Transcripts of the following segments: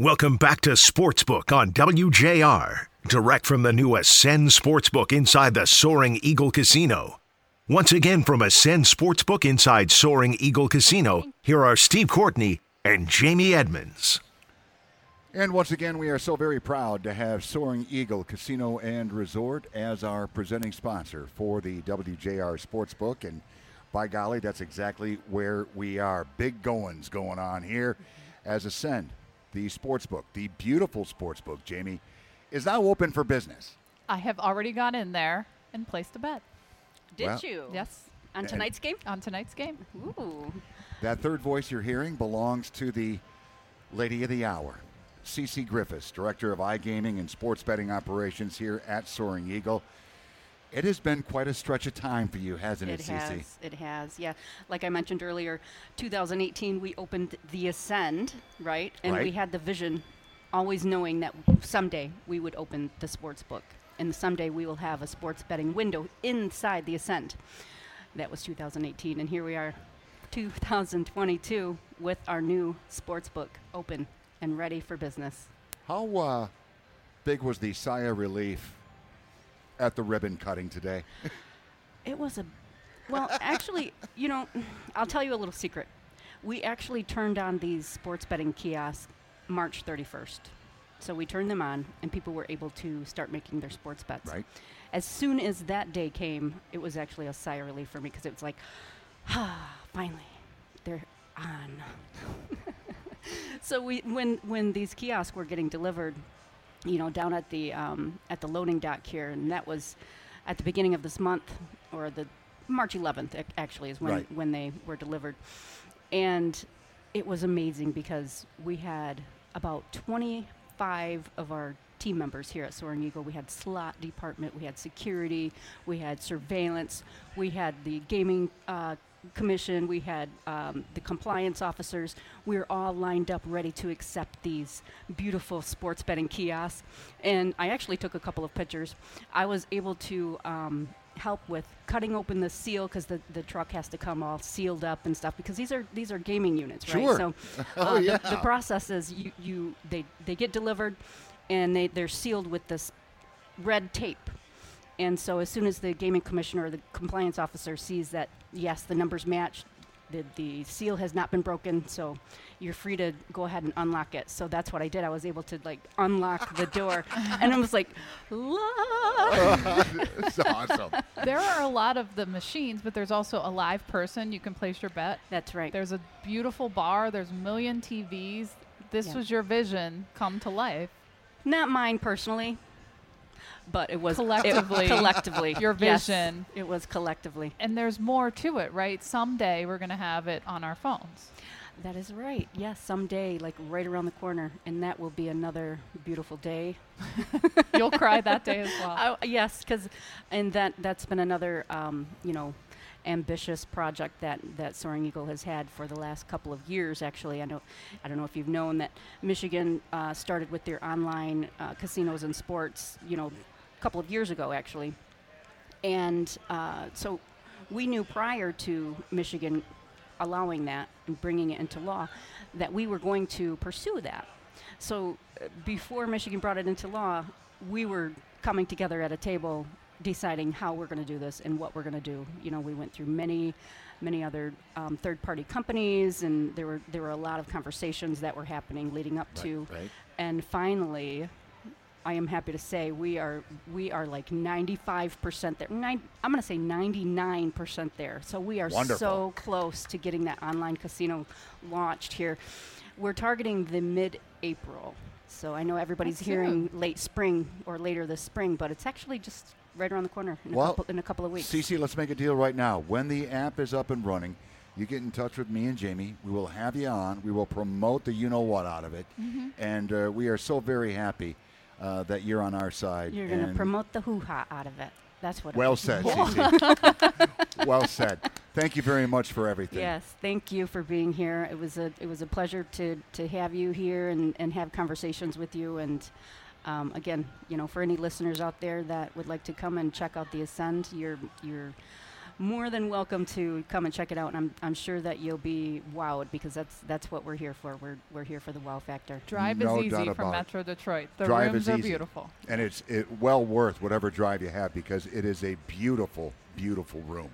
Welcome back to Sportsbook on WJR, direct from the new Ascend Sportsbook inside the Soaring Eagle Casino. Once again from Ascend Sportsbook inside Soaring Eagle Casino, here are Steve Courtney and Jamie Edmonds. And once again, we are so very proud to have Soaring Eagle Casino and Resort as our presenting sponsor for the WJR Sportsbook. And by golly, that's exactly where we are. Big goings going on here as Ascend, the sportsbook, the beautiful sportsbook, Jamie, is now open for business. I have already gone in there and placed a bet. Did Well- you? Yes, On tonight's game? on tonight's game. Ooh. That third voice you're hearing belongs to the lady of the hour, Cece Griffus, Director of iGaming and Sports Betting Operations here at Soaring Eagle. It has been quite a stretch of time for you, hasn't it, It Cece? has. It has. Yeah. Like I mentioned earlier, 2018 we opened the Ascend, right? And we had the vision, always knowing that someday we would open the sports book, and someday we will have a sports betting window inside the Ascend. That was 2018, and here we are, 2022, with our new sports book open and ready for business. How uh, big was the sigh of relief at the ribbon cutting today? It was a, well, actually, you know, I'll tell you a little secret. We actually turned on these sports betting kiosks March 31st. So we turned them on, and people were able to start making their sports bets. Right. As soon as that day came, it was actually a sigh of relief for me because it was like, ah, finally, they're on. so we, when when these kiosks were getting delivered, you know, down at the um, at the loading dock here, and that was at the beginning of this month, or the March 11th actually is when Right. when they were delivered, and it was amazing because we had about 25 of our team members here at Soaring Eagle. We had slot department, we had security, we had surveillance, we had the gaming uh, commission, we had um, the compliance officers. We were all lined up ready to accept these beautiful sports betting kiosks. And I actually took a couple of pictures. I was able to um, help with cutting open the seal because the, the truck has to come all sealed up and stuff because these are these are gaming units, Sure. right? So Oh, uh, the, yeah. the process is you, you they, they get delivered and they, they're sealed with this red tape. And so as soon as the gaming commissioner or the compliance officer sees that yes, the numbers match, the, the seal has not been broken, so you're free to go ahead and unlock it. So that's what I did. I was able to like unlock the door, and I was like, "La." it's awesome. there are a lot of the machines, but there's also a live person. You can place your bet. That's right. There's a beautiful bar. There's a million TVs. This Yeah. was your vision come to life. Not mine personally, but it was it- Collectively. collectively, Your Yes, vision. it was collectively. And there's more to it, right? Someday we're going to have it on our phones. That is right. Yes, someday, like right around the corner, and that will be another beautiful day. You'll cry that day as well. Oh, yes, because, and that that's been another, um, you know, ambitious project that that Soaring Eagle has had for the last couple of years. Actually, I know, I don't know if you've known that Michigan uh, started with their online uh, casinos and sports, you know, a couple of years ago, actually, and uh, so we knew prior to Michigan allowing that and bringing it into law that we were going to pursue that. So uh, before Michigan brought it into law, we were coming together at a table deciding how we're going to do this and what we're going to do. You know, we went through many many other um, third-party companies and there were there were a lot of conversations that were happening leading up to right. and finally I am happy to say we are we are like 95% there. Nine, I'm going to say 99% there. So we are Wonderful. so close to getting that online casino launched here. We're targeting the mid-April. So I know everybody's That's hearing late spring or later this spring, but it's actually just right around the corner in, Well, a, couple, in a couple of weeks. Cece, let's make a deal right now. When the app is up and running, you get in touch with me and Jamie. We will have you on. We will promote the you know what out of it. Mm-hmm. And uh, we are so very happy uh, that you're on our side. You're going to promote the hoo-ha out of it. That's what. Well said, well said. Thank you very much for everything. Yes, thank you for being here. It was a it was a pleasure to to have you here and and have conversations with you. And um, again, you know, for any listeners out there that would like to come and check out the Ascend, you're you're more than welcome to come and check it out. And I'm, I'm sure that you'll be wowed because that's that's what we're here for. We're, we're here for the wow factor. Drive No is doubt easy about from it. Metro Detroit. The Drive rooms is are beautiful. and it's it well worth whatever drive you have because it is a beautiful, beautiful room.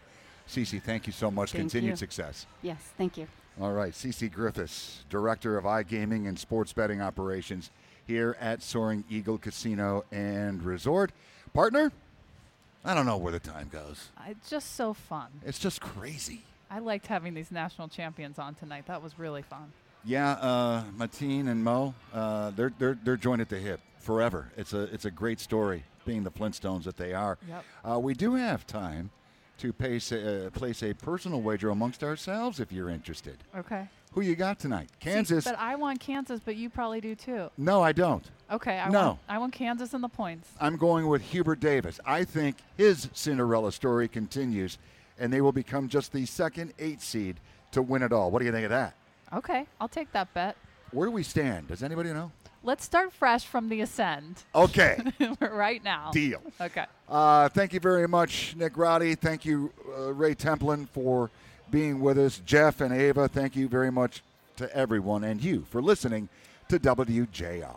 Cece, thank you so much. Thank Continued you. success. Yes, thank you. All right, Cece Griffus, Director of iGaming and Sports Betting Operations here at Soaring Eagle Casino and Resort. Partner, I don't know where the time goes. It's just so fun. It's just crazy. I liked having these national champions on tonight. That was really fun. Yeah, uh, Mateen and Mo, uh, they're they're they're joined at the hip forever. It's a it's a great story, being the Flintstones that they are. Yep. Uh, we do have time to place a, uh, place a personal wager amongst ourselves if you're interested. Okay. Who you got tonight? See, Kansas? but I want Kansas, but you probably do too. no, I don't. Okay. I No. Want, I want Kansas and the points. I'm going with Hubert Davis. I think his Cinderella story continues, and they will become just the second eight seed to win it all. What do you think of that? Okay. I'll take that bet. Where do we stand? Does anybody know? Let's start fresh from the ascend Okay, right now. deal. Okay. Uh, thank you very much, Nick Roddy. Thank you, uh, Ray Templin, for being with us. Jeff and Ava, thank you very much to everyone, and you for listening to WJR.